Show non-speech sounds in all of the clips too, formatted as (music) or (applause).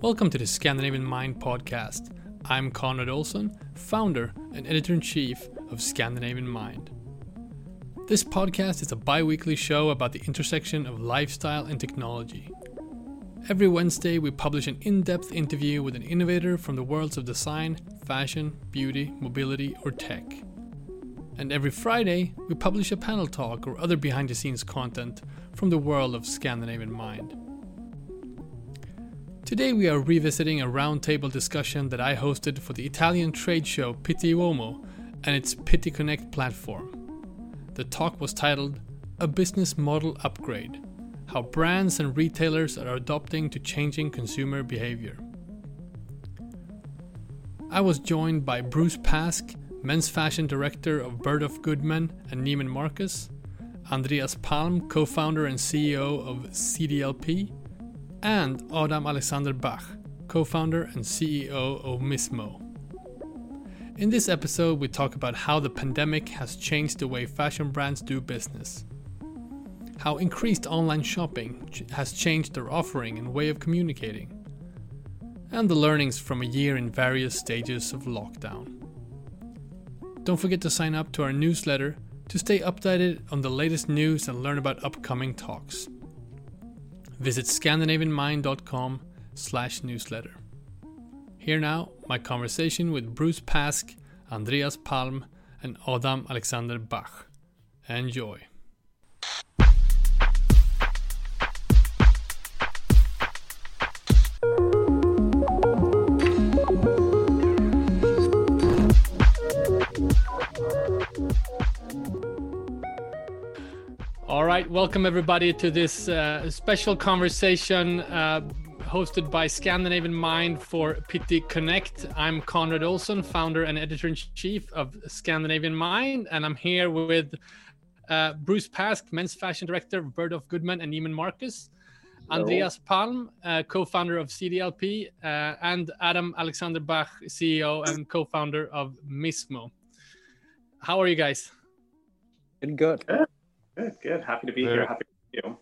Welcome to the Scandinavian Mind podcast. I'm Conrad Olson, founder and editor in chief of Scandinavian Mind. This podcast is a bi weekly show about the intersection of lifestyle and technology. Every Wednesday, we publish an in depth interview with an innovator from the worlds of design, fashion, beauty, mobility, or tech. And every Friday, we publish a panel talk or other behind the scenes content from the world of Scandinavian Mind. Today, we are revisiting a roundtable discussion that I hosted for the Italian trade show Pitti Uomo and its Pitti Connect platform. The talk was titled A Business Model Upgrade How Brands and Retailers Are Adopting to Changing Consumer Behavior. I was joined by Bruce Pask, men's fashion director of Bergdorf Goodman and Neiman Marcus, Andreas Palm, co founder and CEO of CDLP, and Adam Alexander Bach, co founder and CEO of Mismo. In this episode, we talk about how the pandemic has changed the way fashion brands do business, how increased online shopping has changed their offering and way of communicating, and the learnings from a year in various stages of lockdown. Don't forget to sign up to our newsletter to stay updated on the latest news and learn about upcoming talks visit scandinavianmind.com slash newsletter. Here now, my conversation with Bruce Pask, Andreas Palm, and Adam Alexander Bach. Enjoy. Right, welcome everybody to this uh, special conversation uh, hosted by Scandinavian Mind for Pitti Connect. I'm Conrad Olson, founder and editor in chief of Scandinavian Mind, and I'm here with uh, Bruce Pask, men's fashion director Bird of Bergdorf Goodman and Neiman Marcus, Hello. Andreas Palm, uh, co founder of CDLP, uh, and Adam Alexander Bach, CEO and co founder of Mismo. How are you guys? Been good. Good, good. Good. Happy to be here. Happy to be you.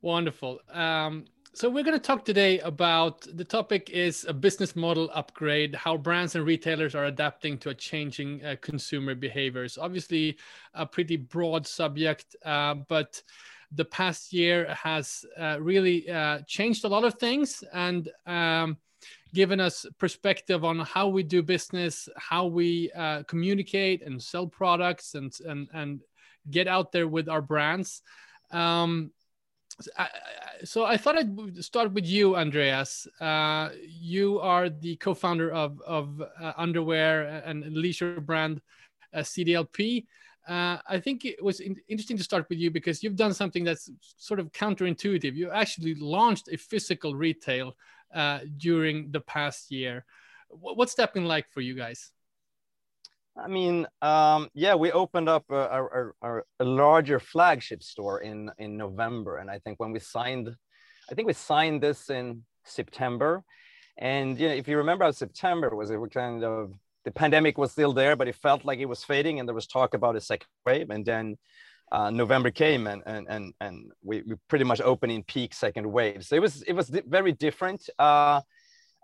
Wonderful. Um, so we're going to talk today about the topic is a business model upgrade, how brands and retailers are adapting to a changing uh, consumer behaviors. Obviously, a pretty broad subject, uh, but the past year has uh, really uh, changed a lot of things and um, given us perspective on how we do business, how we uh, communicate and sell products, and and and get out there with our brands. Um, so I thought I'd start with you, Andreas. Uh, you are the co-founder of, of uh, underwear and leisure brand uh, CDLP. Uh, I think it was in interesting to start with you because you've done something that's sort of counterintuitive. You actually launched a physical retail uh, during the past year. What's that been like for you guys? I mean, um, yeah, we opened up a, a, a, larger flagship store in in November, and I think when we signed, I think we signed this in September, and you know, if you remember, how September was it was kind of the pandemic was still there, but it felt like it was fading, and there was talk about a second wave, and then uh, November came, and and and and we, we pretty much opened in peak second wave. So it was it was very different. Uh,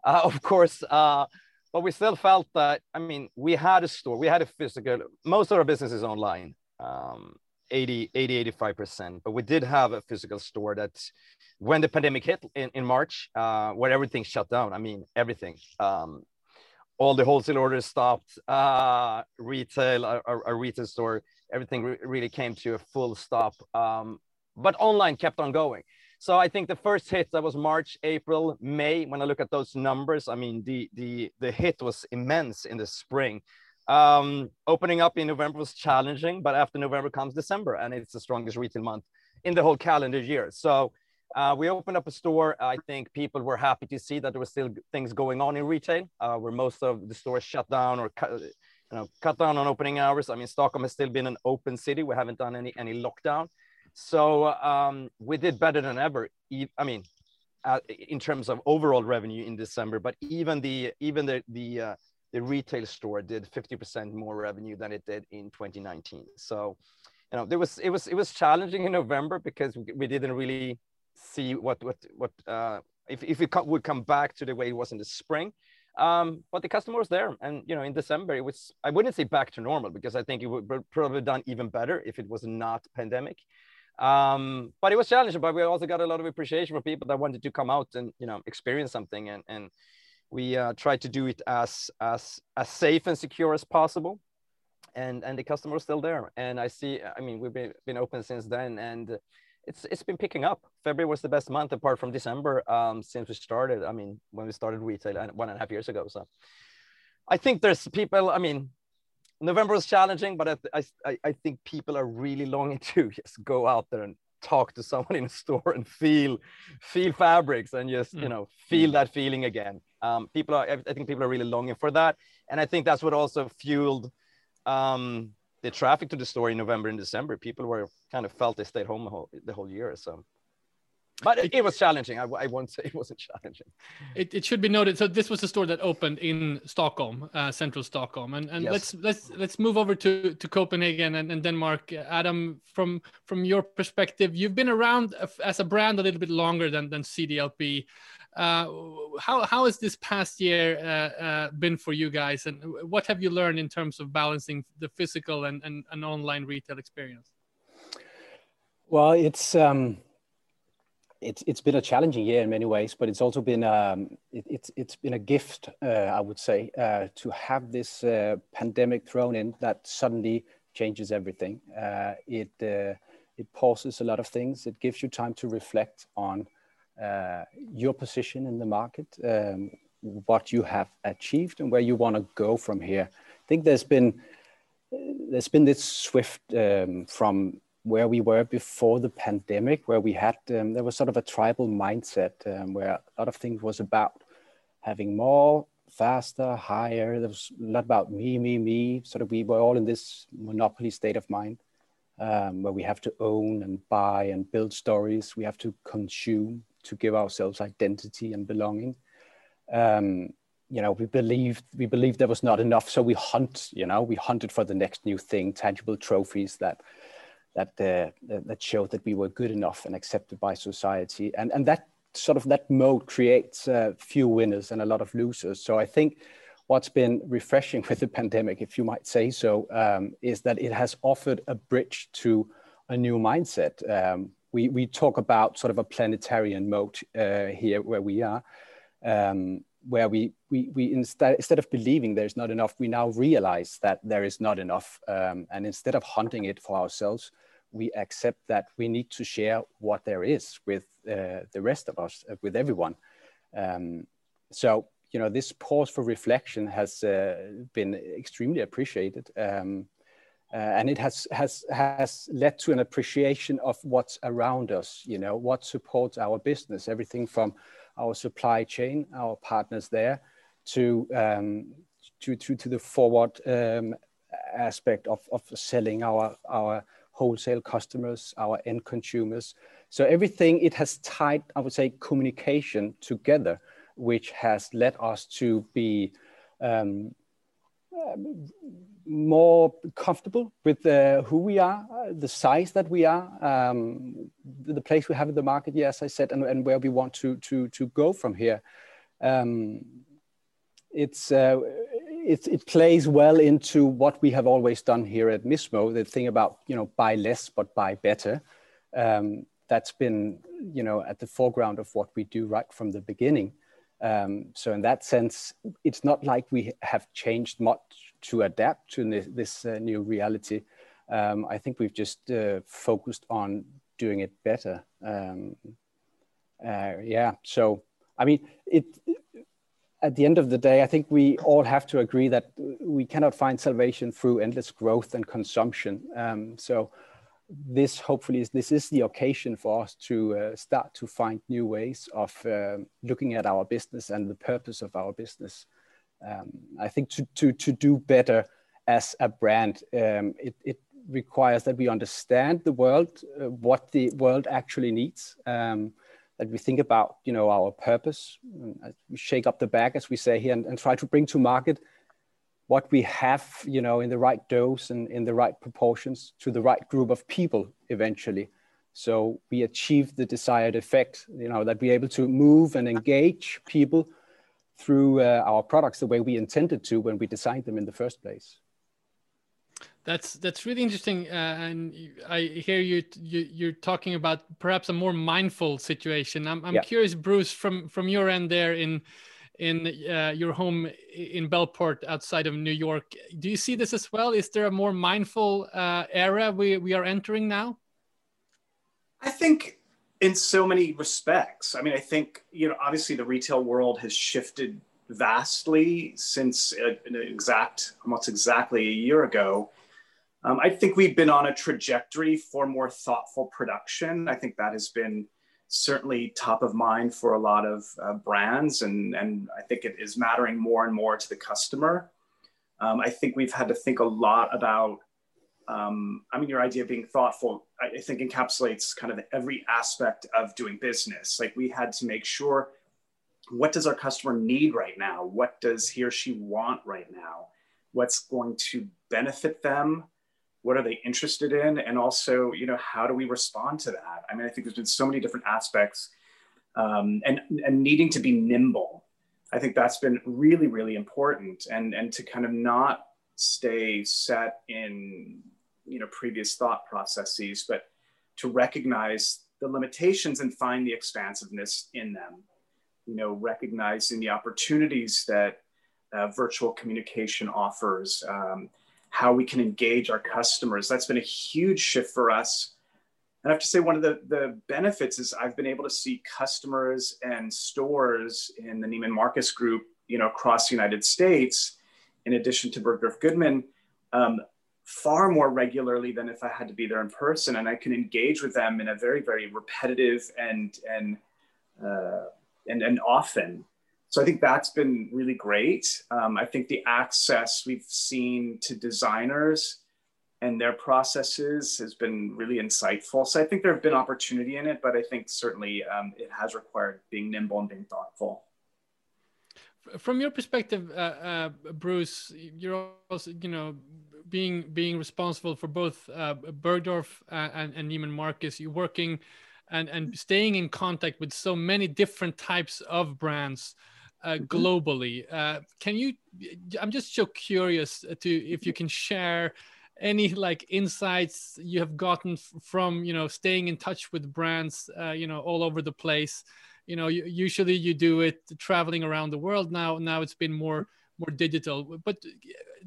uh, of course. Uh, but we still felt that i mean we had a store we had a physical most of our business is online um, 80 80 85 percent but we did have a physical store that when the pandemic hit in, in march uh, where everything shut down i mean everything um, all the wholesale orders stopped uh, retail our, retail store everything re- really came to a full stop um, but online kept on going so I think the first hit that was March, April, May. When I look at those numbers, I mean the the the hit was immense in the spring. Um, opening up in November was challenging, but after November comes December, and it's the strongest retail month in the whole calendar year. So uh, we opened up a store. I think people were happy to see that there were still things going on in retail, uh, where most of the stores shut down or cut, you know, cut down on opening hours. I mean, Stockholm has still been an open city. We haven't done any any lockdown. So um, we did better than ever. I mean, uh, in terms of overall revenue in December, but even the even the the uh, the retail store did 50% more revenue than it did in 2019. So, you know, there was it was it was challenging in November because we didn't really see what what what uh, if, if it would come back to the way it was in the spring. Um, but the customer was there, and you know, in December it was. I wouldn't say back to normal because I think it would probably done even better if it was not pandemic. Um, but it was challenging. But we also got a lot of appreciation from people that wanted to come out and you know experience something, and and we uh, tried to do it as as as safe and secure as possible. And and the customer was still there, and I see. I mean, we've been, been open since then, and it's it's been picking up. February was the best month apart from December um, since we started. I mean, when we started retail one and a half years ago. So I think there's people. I mean, November was challenging, but I I, I think people are really longing (laughs) to just go out there and talk to someone in a store and feel feel fabrics and just mm. you know feel mm. that feeling again. Um, people are I think people are really longing for that, and I think that's what also fueled. Um, the traffic to the store in November and December, people were kind of felt they stayed home the whole, the whole year. So, but it, it was challenging. I, I, won't say (laughs) it wasn't challenging. It, it should be noted. So this was a store that opened in Stockholm, uh, central Stockholm, and and yes. let's let's let's move over to to Copenhagen and, and Denmark. Adam, from from your perspective, you've been around as a brand a little bit longer than than CDLP. Uh, how how has this past year uh, uh, been for you guys, and what have you learned in terms of balancing the physical and, and, and online retail experience? Well, it's um, it's it's been a challenging year in many ways, but it's also been um, it, it's it's been a gift, uh, I would say, uh, to have this uh, pandemic thrown in that suddenly changes everything. it it pauses a lot of things. It gives you time to reflect on uh, your position in the market, um, what you have achieved, and where you want to go from here. I think there's been there's been this swift um, from where we were before the pandemic, where we had um, there was sort of a tribal mindset um, where a lot of things was about having more, faster, higher. There was a lot about me, me, me. Sort of we were all in this monopoly state of mind um, where we have to own and buy and build stories. We have to consume to give ourselves identity and belonging. Um, you know, we believed we believed there was not enough, so we hunt. You know, we hunted for the next new thing, tangible trophies that that uh, that showed that we were good enough and accepted by society, and and that sort of that mode creates few winners and a lot of losers. So I think what's been refreshing (laughs) with the pandemic, if you might say so, um, is that it has offered a bridge to a new mindset. Um, we, we talk about sort of a planetarian mode uh, here where we are, um, where we, we, we instead, instead of believing there's not enough, we now realize that there is not enough. Um, and instead of hunting it for ourselves, we accept that we need to share what there is with uh, the rest of us, uh, with everyone. Um, so, you know, this pause for reflection has uh, been extremely appreciated. Um, uh, and it has has has led to an appreciation of what's around us you know what supports our business everything from our supply chain our partners there to um, to, to to the forward um, aspect of, of selling our our wholesale customers our end consumers so everything it has tied i would say communication together which has led us to be um, more comfortable with uh, who we are, uh, the size that we are, um, the place we have in the market, yes, I said, and, and where we want to, to, to go from here. Um, it's, uh, it, it plays well into what we have always done here at Mismo, the thing about, you know, buy less, but buy better. Um, that's been, you know, at the foreground of what we do right from the beginning. Um, so in that sense, it's not like we have changed much to adapt to this, this uh, new reality. Um, I think we've just uh, focused on doing it better. Um, uh, yeah. So I mean, it. At the end of the day, I think we all have to agree that we cannot find salvation through endless growth and consumption. Um, so this hopefully is this is the occasion for us to uh, start to find new ways of uh, looking at our business and the purpose of our business um, I think to, to, to do better as a brand, um, it, it requires that we understand the world, uh, what the world actually needs, um, that we think about, you know, our purpose, uh, we shake up the bag, as we say here, and, and, try to bring to market what we have, you know, in the right dose and in the right proportions to the right group of people eventually. So we achieve the desired effect, you know, that we're able to move and engage people through uh, our products the way we intended to when we designed them in the first place. That's that's really interesting, uh, and I hear you, you are talking about perhaps a more mindful situation. I'm I'm yeah. curious, Bruce, from from your end there in in uh, your home in Bellport outside of New York. Do you see this as well? Is there a more mindful uh, era we we are entering now? I think in so many respects. I mean, I think you know, obviously, the retail world has shifted vastly since an exact almost exactly a year ago um, I think we've been on a trajectory for more thoughtful production. I think that has been certainly top of mind for a lot of uh, brands, and, and I think it is mattering more and more to the customer. Um, I think we've had to think a lot about, um, I mean, your idea of being thoughtful, I, I think encapsulates kind of every aspect of doing business. Like we had to make sure what does our customer need right now? What does he or she want right now? What's going to benefit them? What are they interested in? And also you know how do we respond to that? I mean i think there's been so many different aspects um, and and needing to be nimble. I think that's been really really important. And and to kind of not stay set in you know previous thought processes but to recognize the limitations and find the expansiveness in them. You know recognizing the opportunities that uh, virtual communication offers um, how we can engage our customers. That's been a huge shift for us. And I have to say, one of the, the benefits is I've been able to see customers and stores in the Neiman Marcus group, you know, across the United States, in addition to Bergdorf Goodman, um, far more regularly than if I had to be there in person. And I can engage with them in a very, very repetitive and, and, uh, and, and often so I think that's been really great. Um, I think the access we've seen to designers and their processes has been really insightful. So I think there have been opportunity in it, but I think certainly um, it has required being nimble and being thoughtful. From your perspective, uh, uh, Bruce, you're also, you know, being being responsible for both uh, Bergdorf uh, and, and Neiman Marcus. You're working and and staying in contact with so many different types of brands uh, mm-hmm. globally. Uh, can you? I'm just so curious to if you can share any like insights you have gotten from you know staying in touch with brands uh, you know all over the place. You know, usually you do it traveling around the world. Now, now it's been more more digital. But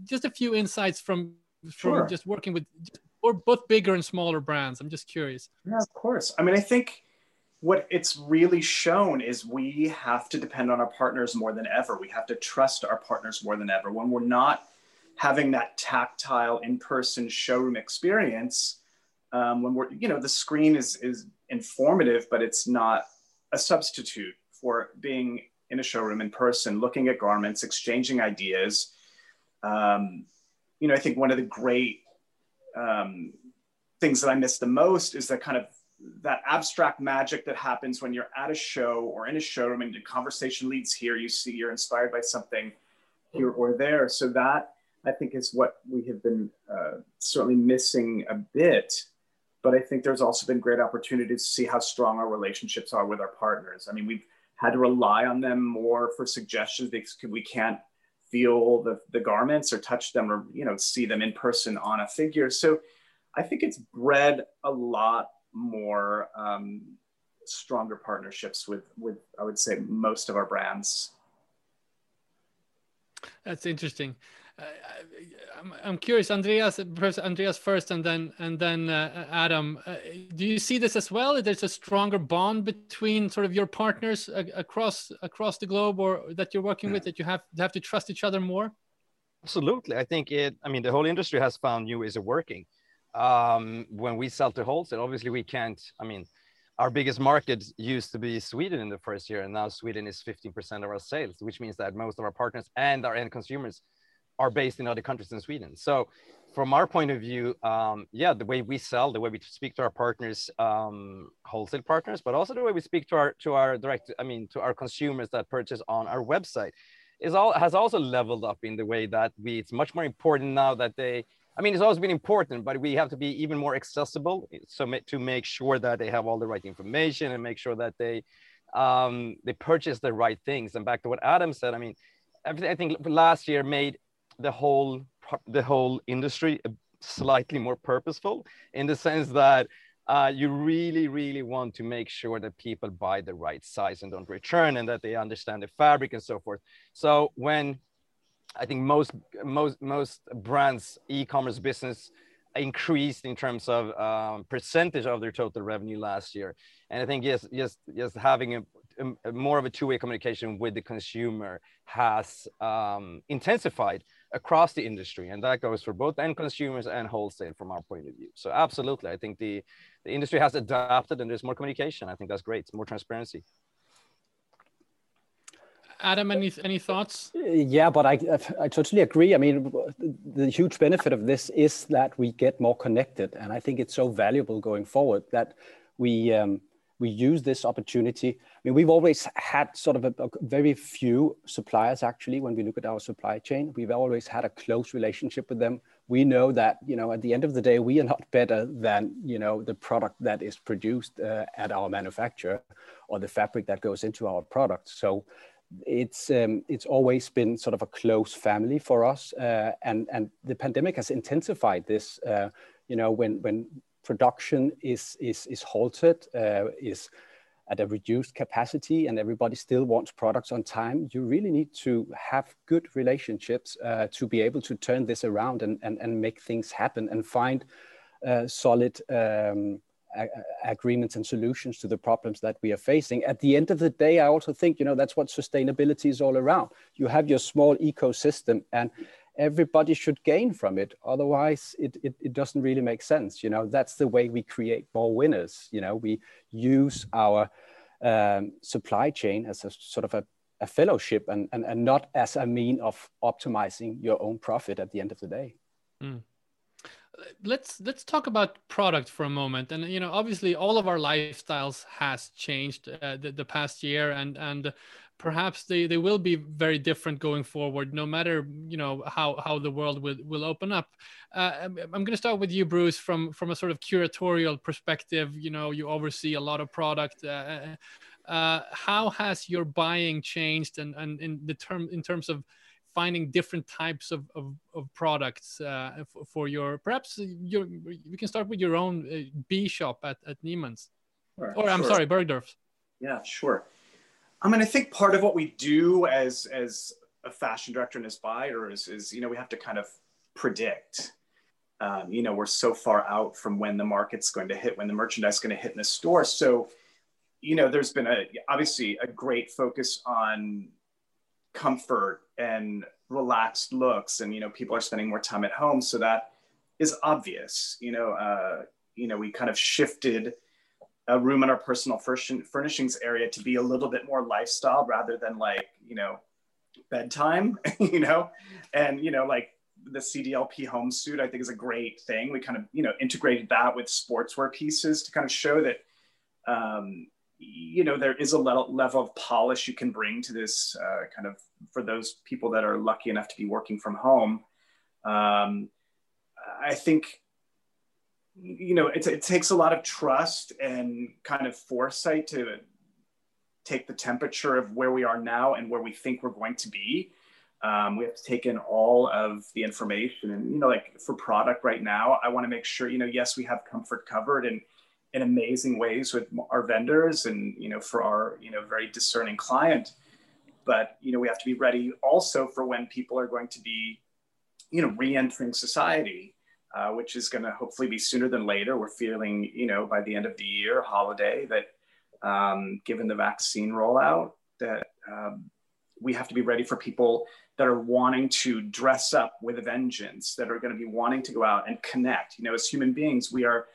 just a few insights from from sure. just working with or both bigger and smaller brands. I'm just curious. Yeah, of course. I mean, I think what it's really shown is we have to depend on our partners more than ever. We have to trust our partners more than ever. When we're not having that tactile in-person showroom experience, um, when we're, you know, the screen is is informative, but it's not a substitute for being in a showroom in person, looking at garments, exchanging ideas. Um, you know, I think one of the great um, things that I miss the most is that kind of that abstract magic that happens when you're at a show or in a showroom and the conversation leads here you see you're inspired by something here or there. So that i think is what we have been uh, certainly missing a bit. But i think there's also been great opportunities to see how strong our relationships are with our partners. I mean we've had to rely on them more for suggestions because we can't feel the, the garments or touch them or you know see them in person on a figure. So i think it's bred a lot more um, stronger partnerships with with I would say most of our brands. That's interesting. Uh, I'm, I'm curious, Andreas. Andreas first, and then and then uh, Adam. Uh, do you see this as well? There's a stronger bond between sort of your partners across across the globe, or that you're working with, that you have have to trust each other more. Absolutely, I think it. I mean, the whole industry has found new ways of working um, when we sell to wholesale, obviously we can't, I mean, our biggest market used to be Sweden in the first year, and now Sweden is 15% of our sales, which means that most of our partners and our end consumers are based in other countries than Sweden. So, from our point of view, um, yeah, the way we sell, the way we speak to our partners, um, wholesale partners, but also the way we speak to our to our direct, I mean, to our consumers that purchase on our website, is all has also leveled up in the way that we. It's much more important now that they I mean, it's always been important, but we have to be even more accessible. So to make sure that they have all the right information and make sure that they um, they purchase the right things. And back to what Adam said, I mean, I think last year made the whole the whole industry slightly more purposeful in the sense that uh, you really, really want to make sure that people buy the right size and don't return and that they understand the fabric and so forth. So when I think most most most brands e-commerce business increased in terms of um, percentage of their total revenue last year, and I think yes, yes, yes, having a, a more of a two-way communication with the consumer has um, intensified across the industry, and that goes for both end consumers and wholesale from our point of view. So absolutely, I think the the industry has adapted, and there's more communication. I think that's great. It's more transparency. Adam, any any thoughts? Yeah, but I I totally agree. I mean, the huge benefit of this is that we get more connected, and I think it's so valuable going forward that we um, we use this opportunity. I mean, we've always had sort of a, a, very few suppliers actually. When we look at our supply chain, we've always had a close relationship with them. We know that you know at the end of the day, we are not better than you know the product that is produced uh, at our manufacturer or the fabric that goes into our product. So it's um, it's always been sort of a close family for us, uh, and and the pandemic has intensified this. Uh, you know, when when production is is is halted, uh, is at a reduced capacity, and everybody still wants products on time. You really need to have good relationships uh, to be able to turn this around and and, and make things happen and find uh, solid. Um, agreements and solutions to the problems that we are facing. At the end of the day, I also think, you know, that's what sustainability is all around. You have your small ecosystem and everybody should gain from it. Otherwise, it, it, it doesn't really make sense. You know, that's the way we create more winners. You know, we use our um, supply chain as a sort of a, a fellowship and, and, and not as a mean of optimizing your own profit at the end of the day. Mm let's let's talk about product for a moment. And you know obviously all of our lifestyles has changed uh, the, the past year and and perhaps they, they will be very different going forward no matter you know how how the world will, will open up. Uh, i'm, going to start with you bruce from from a sort of curatorial perspective. You know you oversee a lot of product. Uh, uh, uh how has your buying changed and and in the term in terms of finding different types of, of, of products uh, for your perhaps your we can start with your own uh, B shop at, at Neiman's. Sure, or I'm sorry Bergdorf's. Yeah sure. I mean I think part of what we do as as a fashion director and as buyers is you know we have to kind of predict. Um, you know we're so far out from when the market's going to hit when the merchandise is going to hit in the store. So you know there's been a obviously a great focus on comfort and relaxed looks and you know people are spending more time at home. So that is obvious you know uh, you know we kind of shifted a room in our personal furnishings area to be a little bit more lifestyle rather than like you know bedtime (laughs) you know? And you know like the cdlp home suit i think is a great thing. We kind of you know integrated that with sportswear pieces to kind of show that um, you know there is a level, of polish you can bring to this uh, kind of for those people that are lucky enough to be working from home. Um, i think you know it, it takes a lot of trust and kind of foresight to take the temperature of where we are now and where we think we're going to be. Um, we have to take in all of the information and you know like for product right now i want to make sure you know yes we have comfort covered and in amazing ways with our vendors and you know for our you know very discerning client. But you know we have to be ready also for when people are going to be you know re-entering society uh, which is going to hopefully be sooner than later. We're feeling you know by the end of the year holiday that um, given the vaccine rollout that um, we have to be ready for people that are wanting to dress up with a vengeance that are going to be wanting to go out and connect. You know as human beings we are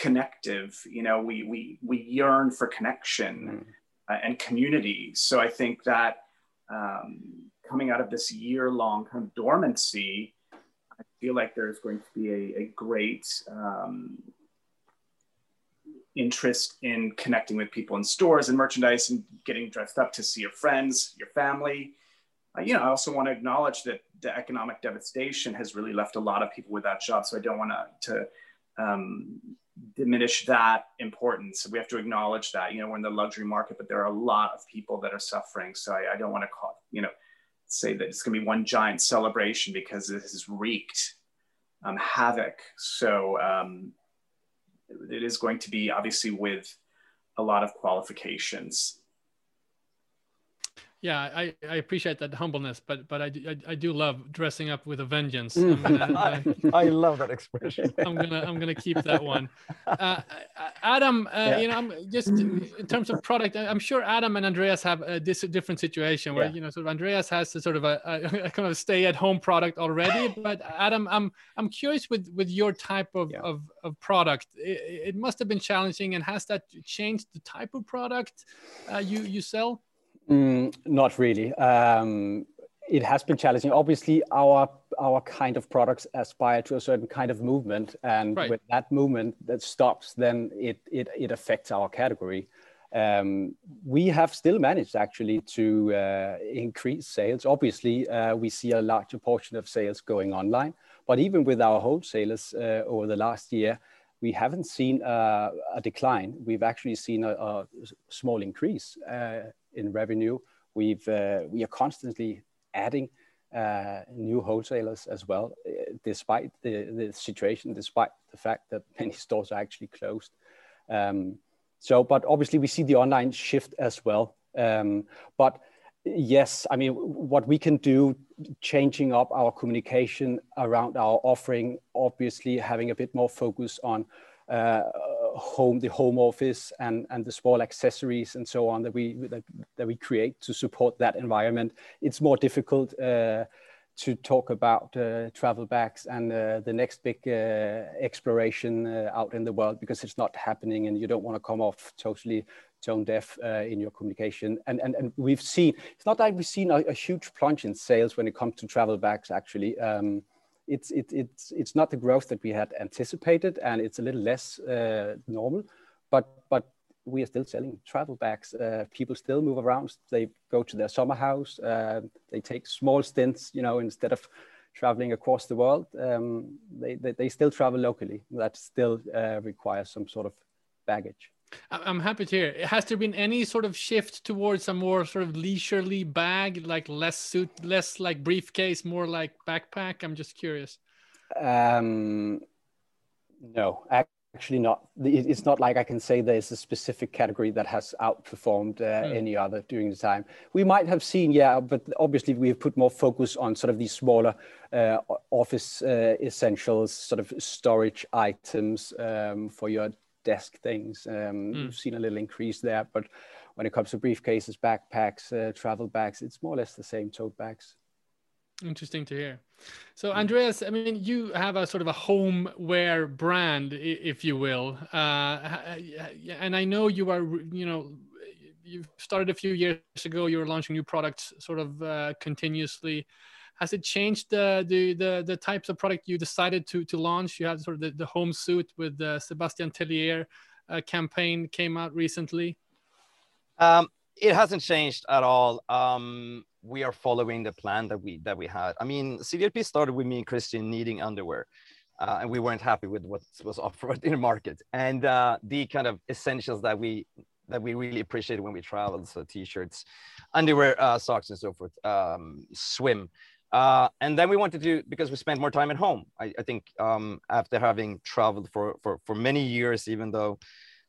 connective you know we we we yearn for connection mm. uh, and community so i think that um, coming out of this year long kind of dormancy i feel like there's going to be a, a great um, interest in connecting with people in stores and merchandise and getting dressed up to see your friends your family uh, you know i also want to acknowledge that the economic devastation has really left a lot of people without jobs. So I don't want to um, diminish that importance. We have to acknowledge that, you know, we're in the luxury market, but there are a lot of people that are suffering. So I, I don't want to call, you know, say that it's going to be one giant celebration because this has wreaked um, havoc. So um, it is going to be obviously with a lot of qualifications yeah, I, I appreciate that humbleness, but but I, I, I do love dressing up with a vengeance. Mm. Gonna, I, (laughs) I, love that expression. (laughs) I'm gonna I'm gonna keep that one. Uh, Adam, uh, yeah. you know, I'm just in terms of product. I'm sure Adam and Andreas have a different situation where yeah. you know, sort of Andreas has a sort of a, a, (laughs) a kind of stay-at-home product already, but Adam, I'm I'm curious with with your type of yeah. of, of product. It, it, must have been challenging, and has that changed the type of product uh, you you sell? Mm, not really. Um, it has been challenging. Obviously, our our kind of products aspire to a certain kind of movement, and right. when that movement that stops, then it it, it affects our category. Um, we have still managed actually to uh, increase sales. Obviously, uh, we see a larger portion of sales going online, but even with our wholesalers uh, over the last year, we haven't seen a, a decline. We've actually seen a, a small increase uh, in revenue. We've uh, we are constantly adding uh, new wholesalers as well, uh, despite the, the situation, despite the fact that (laughs) many stores are actually closed. Um, so, but obviously we see the online shift as well. Um, but yes, I mean, what we can do, changing up our communication around our offering, obviously having a bit more focus on uh, home, the home office, and and the small accessories and so on that we that, that we create to support that environment. It's more difficult. Uh, to talk about uh, travel bags and uh, the next big uh, exploration uh, out in the world because it's not happening and you don't want to come off totally tone deaf uh, in your communication. And, and, and we've seen, it's not like we've seen a, a huge plunge in sales when it comes to travel bags actually. Um, it's it, it's it's not the growth that we had anticipated, and it's a little less uh, normal. But but we are still selling travel bags. Uh, people still move around. They go to their summer house. Uh, they take small stints, you know, instead of traveling across the world. Um, they, they, they still travel locally. That still uh, requires some sort of baggage. I'm happy to hear. Has there been any sort of shift towards a more sort of leisurely bag, like less suit, less like briefcase, more like backpack? I'm just curious. Um, no, actually not. It's not like I can say there's a specific category that has outperformed uh, mm. any other during the time. We might have seen, yeah, but obviously we have put more focus on sort of these smaller uh, office uh, essentials, sort of storage items um, for your desk things. Um, mm. We've seen a little increase there, but when it comes to briefcases, backpacks, uh, travel bags, it's more or less the same tote bags. Interesting to hear. So, Andreas, I mean, you have a sort of a homeware brand, if you will, uh, and I know you are, you know, you started a few years ago. You were launching new products sort of uh, continuously has it changed the, the the the, types of product you decided to to launch? You had sort of the, the home suit with the Sebastian Tellier uh, campaign came out recently. Um, it hasn't changed at all. Um, we are following the plan that we that we had. I mean, CDLP started with me and Christian needing underwear. Uh, and we weren't happy with what was (laughs) offered in the market and uh, the kind of essentials that we that we really appreciated when we traveled so t-shirts underwear uh, socks and so forth um, swim uh, and then we wanted to, because we spent more time at home. I, I think um, after having traveled for, for, for many years, even though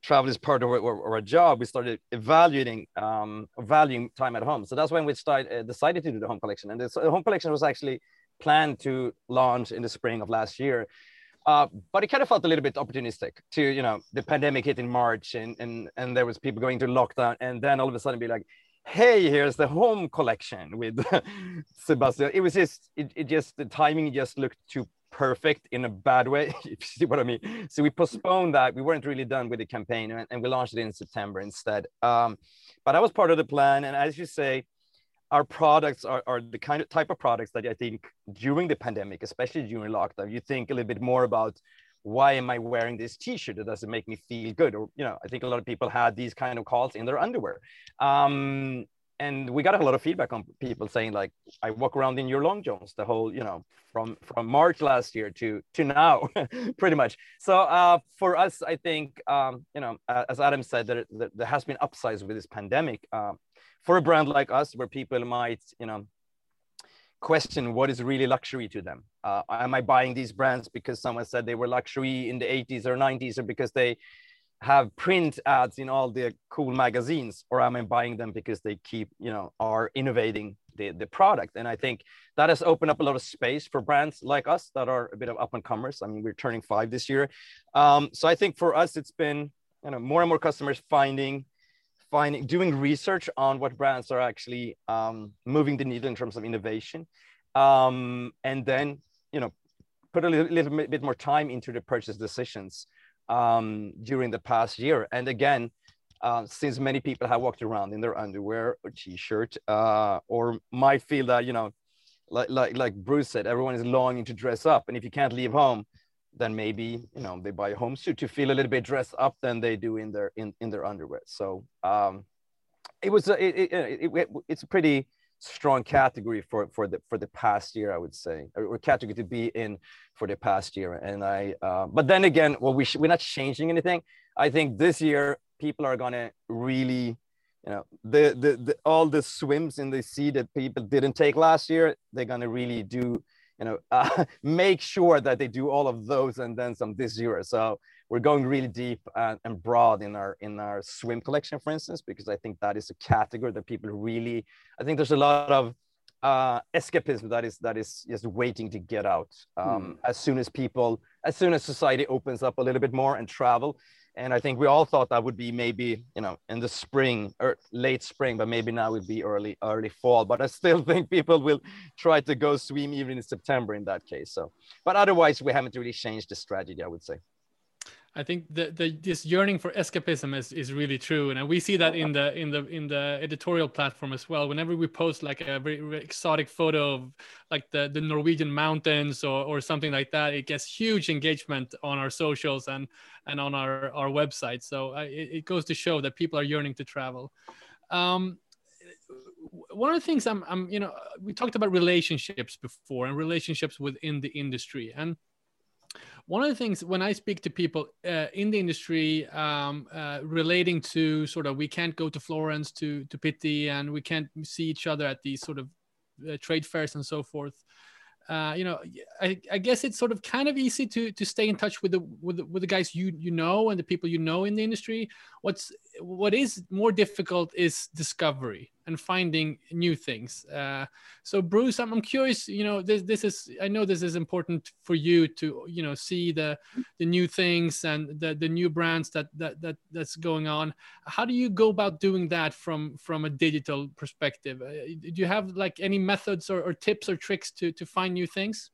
travel is part of our, our job, we started evaluating, um, valuing time at home. So that's when we started, uh, decided to do the home collection. And the home collection was actually planned to launch in the spring of last year. Uh, but it kind of felt a little bit opportunistic to, you know, the pandemic hit in March and, and, and there was people going to lockdown and then all of a sudden be like, hey, here's the home collection with (laughs) Sebastian. It was just, it, it just, the timing just looked too perfect in a bad way, (laughs) if you see what I mean. So we postponed that. We weren't really done with the campaign and, and we launched it in September instead. Um, but that was part of the plan. And as you say, our products are, are the kind of type of products that I think during the pandemic, especially during lockdown, you think a little bit more about why am I wearing this t-shirt? It doesn't make me feel good. Or, you know, I think a lot of people had these kind of calls in their underwear. Um, and we got a lot of feedback on people saying like i walk around in your long johns the whole you know from from march last year to to now (laughs) pretty much so uh, for us i think um, you know as adam said there, there has been upsides with this pandemic uh, for a brand like us where people might you know question what is really luxury to them? Uh, am i buying these brands because someone said they were luxury in the 80s or 90s or because they have print ads in all the cool magazines? Or am i buying them because they keep you know are innovating the, the product? And i think that has opened up a lot of space for brands like us that are a bit of up and comers. I mean we're turning five this year. Um, so i think for us it's been you know more and more customers finding finding doing research on what brands are actually um, moving the needle in terms of innovation um, and then you know put a little, little bit more time into the purchase decisions um, during the past year. And again, uh, since many people have walked around in their underwear or t-shirt, uh, or might feel that you know, like like like Bruce said, everyone is longing to dress up, and if you can't leave home, then maybe you know they buy a home suit to feel a little bit dressed up than they do in their in, in their underwear. So um, it was a, it, it, it, it's a pretty strong category for for the for the past year, I would say, or, or category to be in for the past year. And I, uh, but then again, well, we we're not changing anything. I think this year people are gonna really, you know, the, the the all the swims in the sea that people didn't take last year, they're gonna really do, you know, (laughs) uh, make sure that they do all of those and then some this year. So we're going really deep and, and, broad in our in our swim collection, for instance, because I think that is a category that people really. I think there's a lot of uh, escapism that is that is just waiting to get out um, hmm. as soon as people, as soon as society opens up a little bit more and travel. And I think we all thought that would be maybe you know in the spring or late spring, but maybe now would be early early fall. But I still (laughs) think people will try to go swim even in September in that case. So, but otherwise we haven't really changed the strategy. I would say. I think the, the this yearning for escapism is, is really true, and we see that in the in the in the editorial platform as well. Whenever we post like a very, exotic photo of like the, the Norwegian mountains or, or something like that, it gets huge engagement on our socials and and on our our website. So uh, it, it goes to show that people are yearning to travel. Um, one of the things I'm, I'm, you know, we talked about relationships before and relationships within the industry, and one of the things when I speak to people uh, in the industry um, uh, relating to sort of we can't go to Florence to to Pitti and we can't see each other at these sort of uh, trade fairs and so forth uh, you know, I, I, guess it's sort of kind of easy to to stay in touch with the with the, with the guys you you know and the people you know in the industry. What's what is more difficult is discovery and finding new things. Uh, so Bruce, I'm, I'm curious. You know, this this is I know this is important for you to you know see the the new things and the the new brands that that that that's going on. How do you go about doing that from from a digital perspective? Uh, do you have like any methods or, or tips or tricks to to find new things?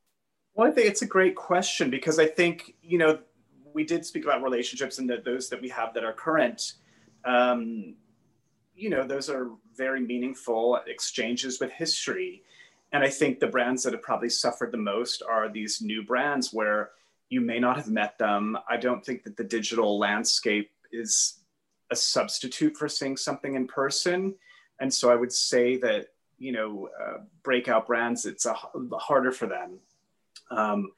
Well, I think it's a great question because I think you know we did speak about relationships and the, those that we have that are current. Um, you know, those are very meaningful exchanges with history. And I think the brands that have probably suffered the most are these new brands where you may not have met them. I don't think that the digital landscape is a substitute for seeing something in person. And so I would say that, you know, uh, breakout brands, it's a, harder for them. Um,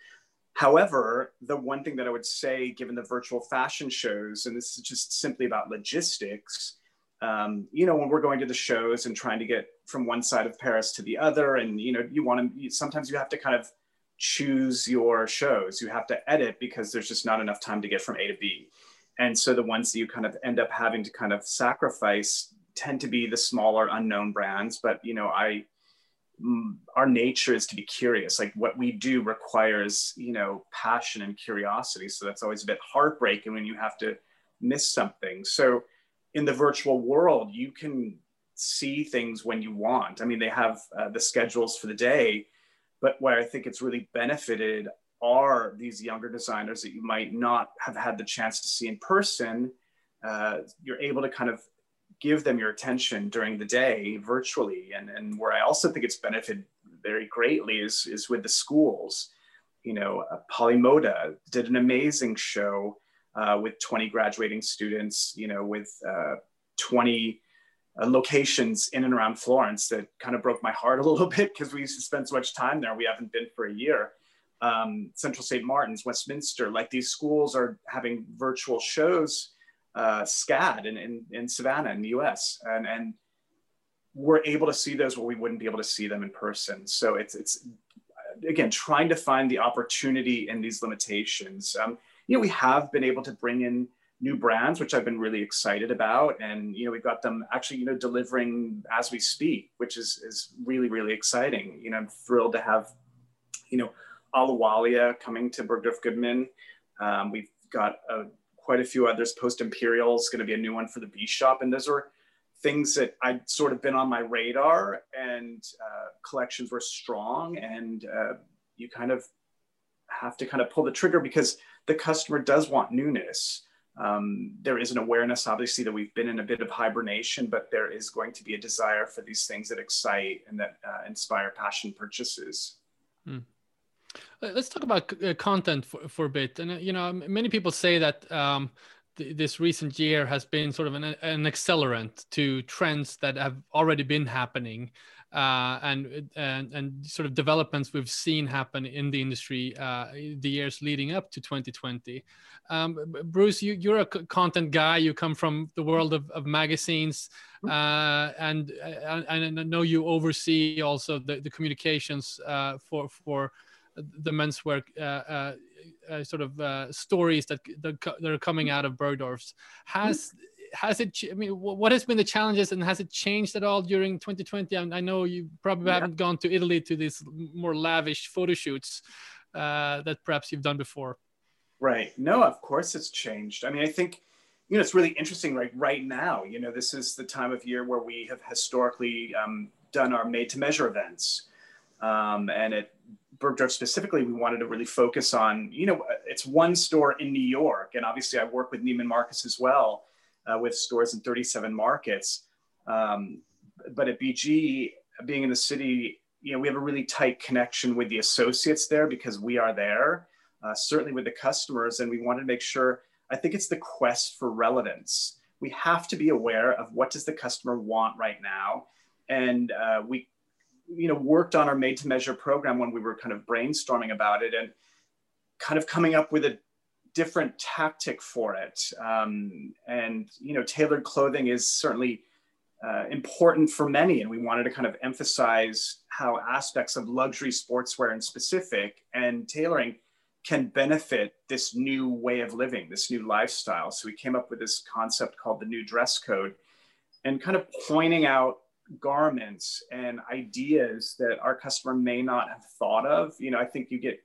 however, the one thing that I would say, given the virtual fashion shows, and this is just simply about logistics, um, you know, when we're going to the shows and trying to get from one side of Paris to the other, and you know, you want to sometimes you have to kind of choose your shows. You have to edit because there's just not enough time to get from A to B. And so the ones that you kind of end up having to kind of sacrifice tend to be the smaller unknown brands. But you know, I our nature is to be curious. Like what we do requires, you know, passion and curiosity. So that's always a bit heartbreaking when you have to miss something. So in the virtual world, you can see things when you want. I mean, they have uh, the schedules for the day, but where I think it's really benefited are these younger designers that you might not have had the chance to see in person. Uh, you're able to kind of give them your attention during the day virtually. And, and where I also think it's benefited very greatly is, is with the schools. You know, uh, Polimoda did an amazing show uh, with 20 graduating students, you know, with uh, 20 uh, locations in and around Florence that kind of broke my heart a (laughs) little bit because we used to spend so much time there. We haven't been for a year. Um, Central St. Martin's, Westminster, like these schools are having virtual shows, uh, SCAD in, in, in Savannah in the US. And, and we're able to see those where we wouldn't be able to see them in person. So it's, it's again, trying to find the opportunity in these limitations. Um, you know, we have been able to bring in new brands, which I've been really excited about. And, you know, we've got them actually, you know, delivering as we speak, which is, is really, really exciting. You know, I'm thrilled to have, you know, Ahluwalia coming to Bergdorf Goodman. Um, we've got a, quite a few others. Post Imperial is going to be a new one for the B shop. And those are things that I'd sort of been on my radar and uh, collections were strong. And uh, you kind of have to kind of pull the trigger because the customer does want newness. Um, there is an awareness, obviously, that we've been in a bit of hibernation, but there is going to be a desire for these things that excite and that uh, inspire passion purchases. Hmm. Uh, let's talk about uh, content for, for a bit. And, uh, you know, many people say that um, th- this recent year has been sort of an, an accelerant to trends that have already been happening uh, and, and and sort of developments we've seen happen in the industry uh, the years leading up to 2020. Um, Bruce, you, you're a content guy. You come from the world of, of magazines, mm-hmm. uh, and, and, and I know you oversee also the, the communications uh, for for the menswear uh, uh, uh, sort of uh, stories that, that, are coming out of Bergdorf's. Has has it i mean what has been the challenges and has it changed at all during 2020 i, I know you probably yeah. haven't gone to italy to these more lavish photo shoots uh, that perhaps you've done before. Right. No of course it's changed. I mean i think you know it's really interesting like right now you know this is the time of year where we have historically um, done our made to measure events. Um, and at Bergdorf specifically, we wanted to really focus on, you know, it's one store in New York. And obviously I work with Neiman Marcus as well uh, with stores in 37 markets. Um, but at BG, being in the city, you know, we have a really tight connection with the associates there because we are there, uh, certainly with the customers, and we wanted to make sure. I think it's the quest for relevance. We have to be aware of what does the customer want right now, and uh, we, you know, worked on our made-to-measure program when we were kind of brainstorming about it and kind of coming up with a different tactic for it. Um, and, you know, tailored clothing is certainly uh, important for many. And we wanted to kind of emphasize how aspects of luxury sportswear in specific and tailoring can benefit this new way of living, this new lifestyle. So we came up with this concept called the new dress code and kind of pointing out garments and ideas that our customer may not have thought of. You know, I think you get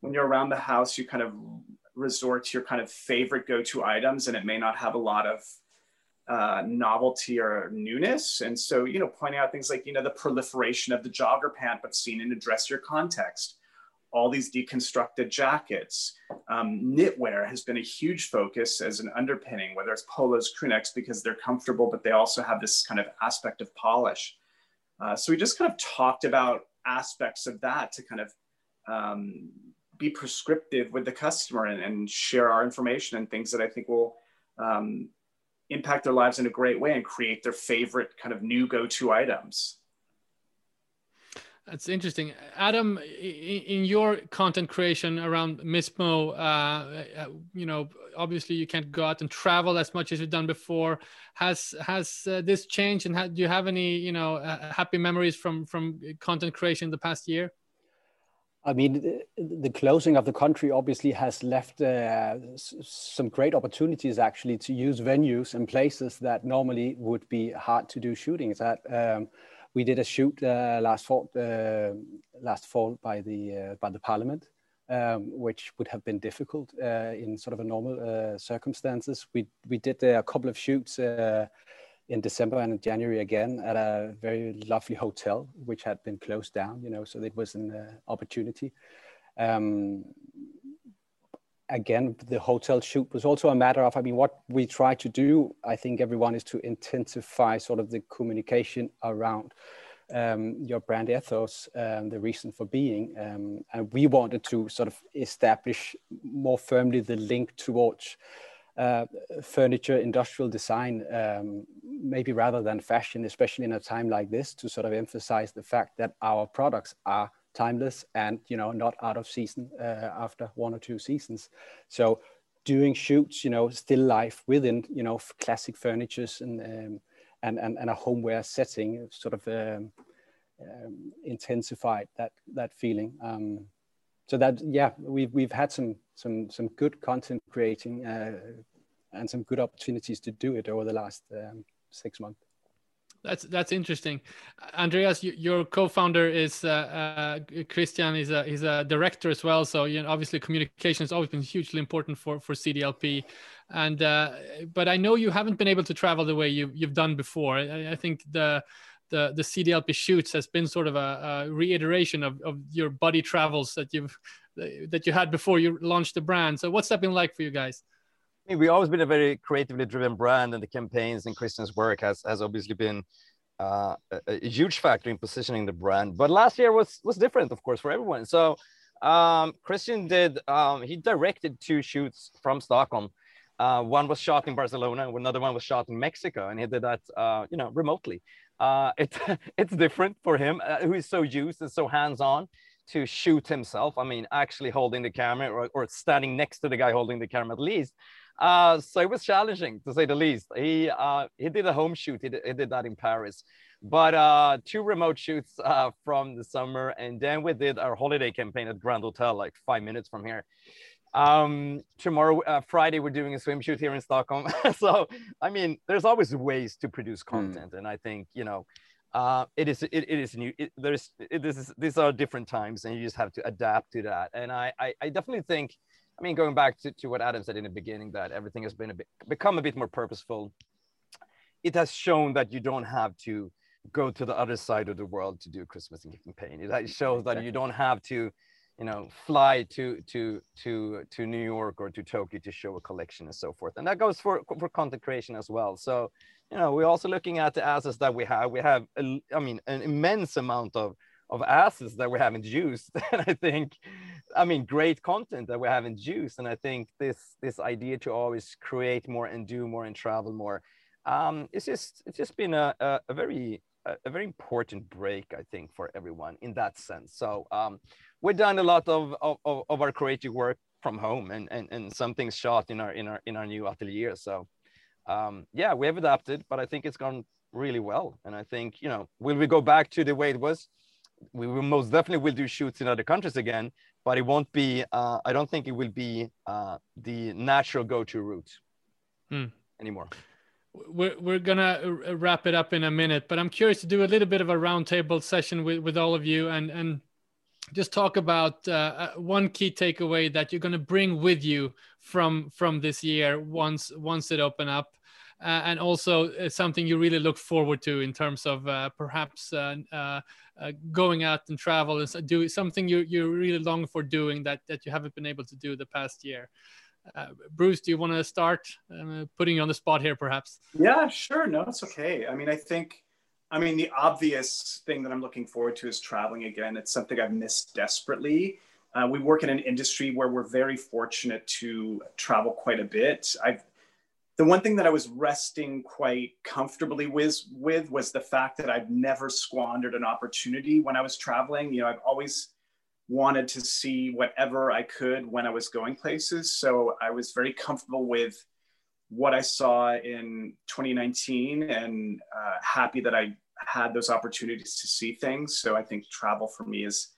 when you're around the house, you kind of resort to your kind of favorite go-to items and it may not have a lot of uh, novelty or newness. And so, you know, pointing out things like, you know, the proliferation of the jogger pant, but seen in a dressier context, all these deconstructed jackets. Um, knitwear has been a huge focus as an underpinning, whether it's polos, crewnecks, because they're comfortable, but they also have this kind of aspect of polish. Uh, so we just kind of talked about aspects of that to kind of um, be prescriptive with the customer and, and, share our information and things that I think will um, impact their lives in a great way and create their favorite kind of new go-to items. That's interesting, Adam. In your content creation around Mismo, uh, uh, you know, obviously you can't go out and travel as much as you've done before. Has has uh, this changed, and ha- do you have any, you know, uh, happy memories from from content creation the past year? I mean, the closing of the country obviously has left uh, some great opportunities actually to use venues and places that normally would be hard to do shootings at. Um, we did a shoot uh, last fall, uh, last fall by the uh, by the Parliament, um, which would have been difficult uh, in sort of a normal circumstances. We we did a couple of shoots in December and January again at a very lovely hotel, which had been closed down, you know, so it was an opportunity. Um, again, the hotel shoot was also a matter of, I mean, what we try to do, I think everyone is to intensify sort of the communication around um, your brand ethos, um, the reason for being. Um, and we wanted to sort of establish more firmly the link towards uh, furniture industrial design, um, maybe rather than fashion, especially in a time like this, to sort of emphasize the fact that our products are timeless and you know not out of season uh, after one or two seasons. So doing shoots, you know, still life within you know classic furnitures and um, and, and and a homeware setting, sort of um, um, intensified that that feeling. Um, so that yeah, we've we've had some some some good content creating uh, and some good opportunities to do it over the last um, six months. That's that's interesting, Andreas. your co-founder is uh, uh, Christian. He's a he's a director as well. So you know, obviously, communication has always been hugely important for for CDLP. And uh, but I know you haven't been able to travel the way you you've done before. I, I think the the the CDLP shoots has been sort of a, a reiteration of, of your buddy travels that you've that you had before you launched the brand. So what's that been like for you guys? I mean, we've always been a very creatively driven brand, and the campaigns and Christian's work has has obviously been uh, a, a, huge factor in positioning the brand. But last year was was different, of course, for everyone. So um, Christian did um, he directed two shoots from Stockholm. Uh, one was shot in Barcelona, another one was shot in Mexico, and he did that, uh, you know, remotely. Uh, it, (laughs) it's different for him, uh, who is so used and so hands-on to shoot himself. I mean, actually holding the camera or, or standing next to the guy holding the camera at least. Uh, so it was challenging to say the least. He uh, he did a home shoot. He did, he did that in Paris, but uh, two remote shoots uh, from the summer, and then we did our holiday campaign at Grand Hotel, like five minutes from here. Um, tomorrow, uh, Friday, we're doing a swim shoot here in Stockholm. (laughs) so I mean, there's always ways to produce hmm. content, mm. and I think you know. Uh, it is it, it is new it, there's it, this is these are different times and you just have to adapt to that and I, I, I definitely think I mean, going back to, to what Adam said in the beginning, that everything has been a bit, become a bit more purposeful. It has shown that you don't have to go to the other side of the world to do Christmas campaign. It shows that you don't have to, you know, fly to to to to New York or to Tokyo to show a collection and so forth. And that goes for for content creation as well. So, you know, we're also looking at the assets that we have. We have, a, I mean, an immense amount of of assets that we haven't used, (laughs) and I think I mean, great content that we haven't used. And I think this this idea to always create more and do more and travel more, um, it's just it's just been a, a, a very a, very important break, I think, for everyone in that sense. So um, we've done a lot of, of, of our creative work from home and, and, and some things shot in our in our in our new atelier. So um, yeah, we have adapted, but I think it's gone really well. And I think, you know, will we go back to the way it was? We will most definitely will do shoots in other countries again, but it won't be, uh, I don't think it will be uh, the natural go-to route hmm. anymore. We're, we're gonna wrap it up in a minute, but I'm curious to do a little bit of a roundtable session with, with all of you and, and just talk about uh, uh one key takeaway that you're to bring with you from from this year once once it open up and also uh, something you really look forward to in terms of uh, perhaps uh, uh, uh, going out and travel and do something you you really long for doing that that you haven't been able to do the past year. Bruce, do you want to start putting you on the spot here, perhaps? Yeah, sure. No, it's okay. I mean, I think, I mean, the obvious thing that I'm looking forward to is traveling again. It's something I've missed desperately. Uh, we work in an industry where we're very fortunate to travel quite a bit. I've the one thing that I was resting quite comfortably with, with was the fact that I've never squandered an opportunity when I was traveling. You know, I've always wanted to see whatever I could when I was going places. So I was very comfortable with what I saw in 2019 and uh, happy that I had those opportunities to see things. So I think travel for me is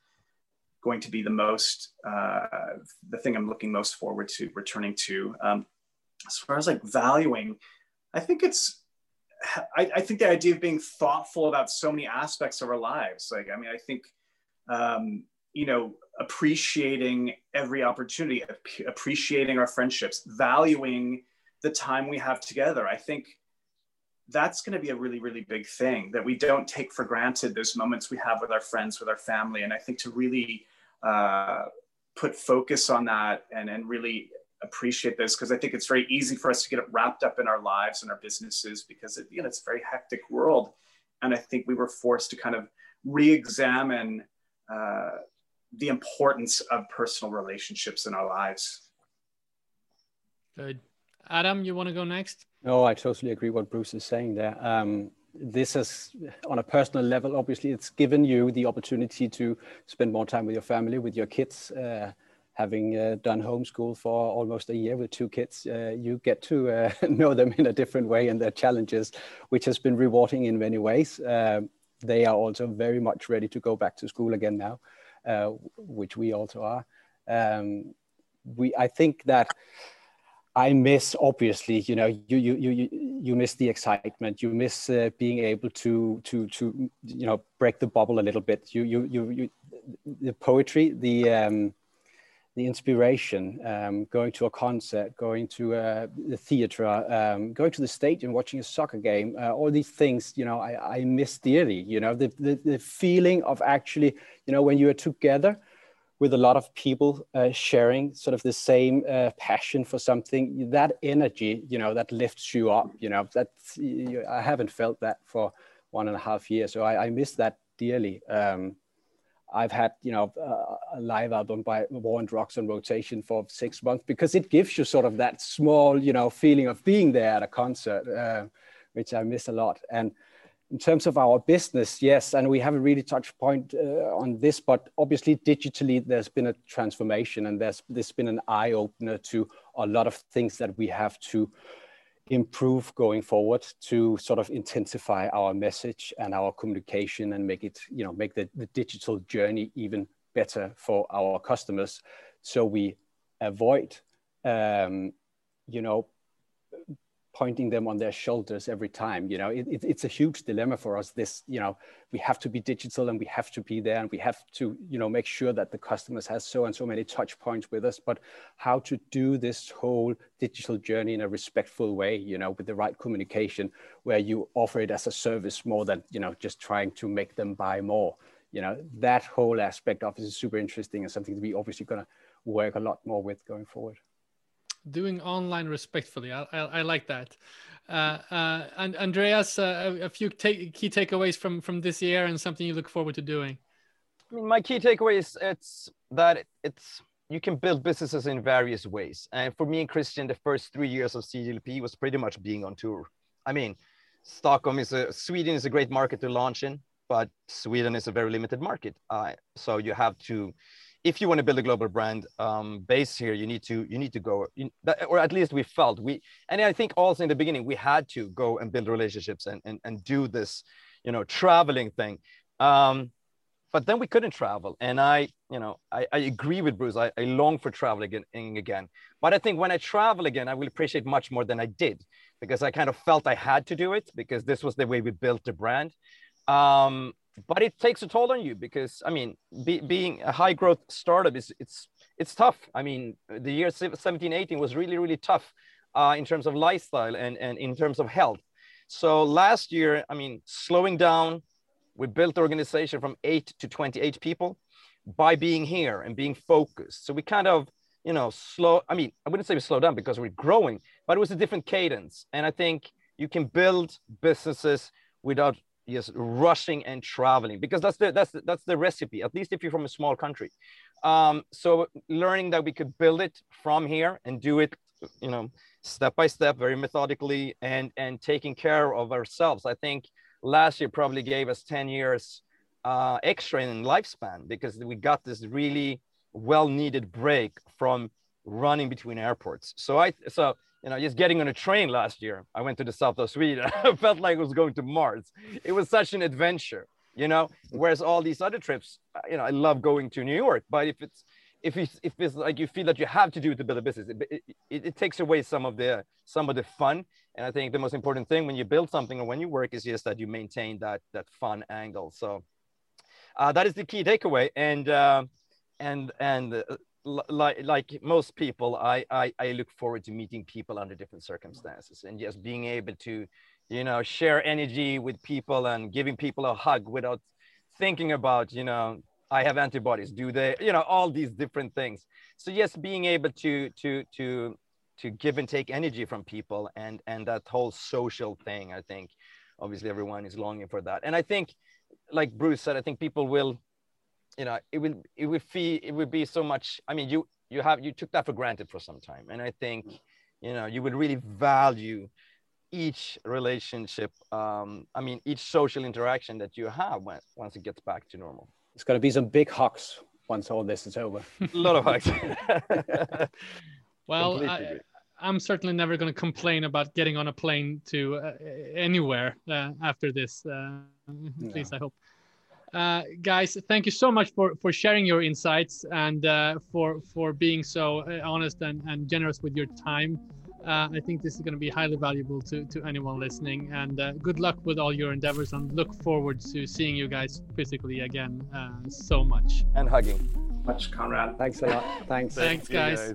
going to be the most, uh, the thing I'm looking most forward to returning to. Um, as far as like valuing, I think it's I, I, think the idea of being thoughtful about so many aspects of our lives. Like, I mean, I think, um, you know, appreciating every opportunity, ap- appreciating our friendships, valuing the time we have together. I think that's going to be a really, really big thing that we don't take for granted those moments we have with our friends, with our family. And I think to really uh, put focus on that and, and really appreciate this because I think it's very easy for us to get it wrapped up in our lives and our businesses because it, you know it's a very hectic world, and I think we were forced to kind of re-examine uh, the importance of personal relationships in our lives. Good, Adam, you want to go next? No, I totally agree what Bruce is saying there. Um, this has, on a personal level, obviously, it's given you the opportunity to spend more time with your family, with your kids. Uh, having uh, done homeschool for almost a year with two kids, uh, you get to uh, (laughs) know them in a different way and their challenges, which has been rewarding in many ways. Um, they are also very much ready to go back to school again now, uh, which we also are. Um, we, I think that I miss obviously, you know, you you you you miss the excitement. You miss uh, being able to to to you know break the bubble a little bit. You you you, you the poetry, the um, the inspiration, um, going to a concert, going to uh, the theater, um, going to the stadium, watching a soccer game, uh, all these things, you know, I, I miss dearly, you know, the, the, the feeling of actually, you know, when you are together with a lot of people uh, sharing sort of the same uh, passion for something, that energy, you know, that lifts you up, you know, that I haven't felt that for one and a half years. So I, I miss that dearly. Um, I've had, you know, uh, a live album by War on Drugs on rotation for six months because it gives you sort of that small, you know, feeling of being there at a concert, uh, which I miss a lot. And in terms of our business, yes, and we haven't really touched point uh, on this, but obviously digitally, there's been a transformation and there's, there's been an eye opener to a lot of things that we have to improve going forward to sort of intensify our message and our communication and make it, you know, make the, the digital journey even better for our customers. So we avoid, um, you know, pointing them on their shoulders every time. You know, it, it, it's a huge dilemma for us. This, you know, we have to be digital and we have to be there and we have to, you know, make sure that the customers has so and so many touch points with us. But how to do this whole digital journey in a respectful way, you know, with the right communication, where you offer it as a service more than, you know, just trying to make them buy more. You know, that whole aspect of it is super interesting and something that we obviously going to work a lot more with going forward doing online respectfully. I, I, I like that. Uh, uh, and Andreas, uh, a, few take, key takeaways from from this year and something you look forward to doing. I mean, my key takeaway is it's that it's you can build businesses in various ways. And for me and Christian, the first three years of CDLP was pretty much being on tour. I mean, Stockholm is a Sweden is a great market to launch in, but Sweden is a very limited market. So you have to if you want to build a global brand um, base here, you need to you need to go, or at least we felt we. And I think also in the beginning we had to go and build relationships and and, and do this, you know, traveling thing. Um, but then we couldn't travel, and I, you know, I, I agree with Bruce. I, I long for traveling again, again. But I think when I travel again, I will appreciate much more than I did because I kind of felt I had to do it because this was the way we built the brand. Um, but it takes a toll on you because I mean, be, being a high growth startup is it's it's tough. I mean, the year 17, 18 was really really tough uh, in terms of lifestyle and and in terms of health. So last year, I mean, slowing down, we built the organization from eight to 28 people by being here and being focused. So we kind of you know slow. I mean, I wouldn't say we slowed down because we're growing, but it was a different cadence. And I think you can build businesses without yes rushing and traveling because that's the that's the, that's the recipe at least if you're from a small country. Um, so learning that we could build it from here and do it you know step by step very methodically and and taking care of ourselves i think last year probably gave us 10 years uh, extra in lifespan because we got this really well needed break from running between airports. So i so you know, just getting on a train last year, I went to the south of Sweden. (laughs) I felt like I was going to Mars. It was such an adventure, you know. Whereas all these other trips, uh, you know, I love going to New York, but if it's if it's if it's like you feel that you have to do it to build a business, it, it, it takes away some of the some of the fun. And I think the most important thing when you build something or when you work is just that you maintain that that fun angle. So uh, that is the key takeaway. And uh, and and uh, like like most people I, I i look forward to meeting people under different circumstances. And just being able to you know share energy with people and giving people a hug without thinking about you know i have antibodies do they you know all these different things. So yes being able to to to to give and take energy from people and and that whole social thing i think obviously everyone is longing for that. And i think like bruce said i think people will you know it will it would feel it would be so much i mean you you have you took that for granted for some time and i think you know you would really value each relationship, um, I mean, each social interaction that you have when, once it gets back to normal. It's going to be some big hugs once all this is over. (laughs) A lot of hugs. (laughs) well, I, am certainly never going to complain about getting on a plane to uh, anywhere uh, after this. Uh, at least I hope. Uh, guys, thank you so much for for sharing your insights and uh, for for being so uh, honest and, and generous with your time. Uh, I think this is going to be highly valuable to, to anyone listening. And uh, good luck with all your endeavors and look forward to seeing you guys physically again uh, so much. And hugging. Much, Konrad. Thanks a lot. Thanks. Thanks, guys.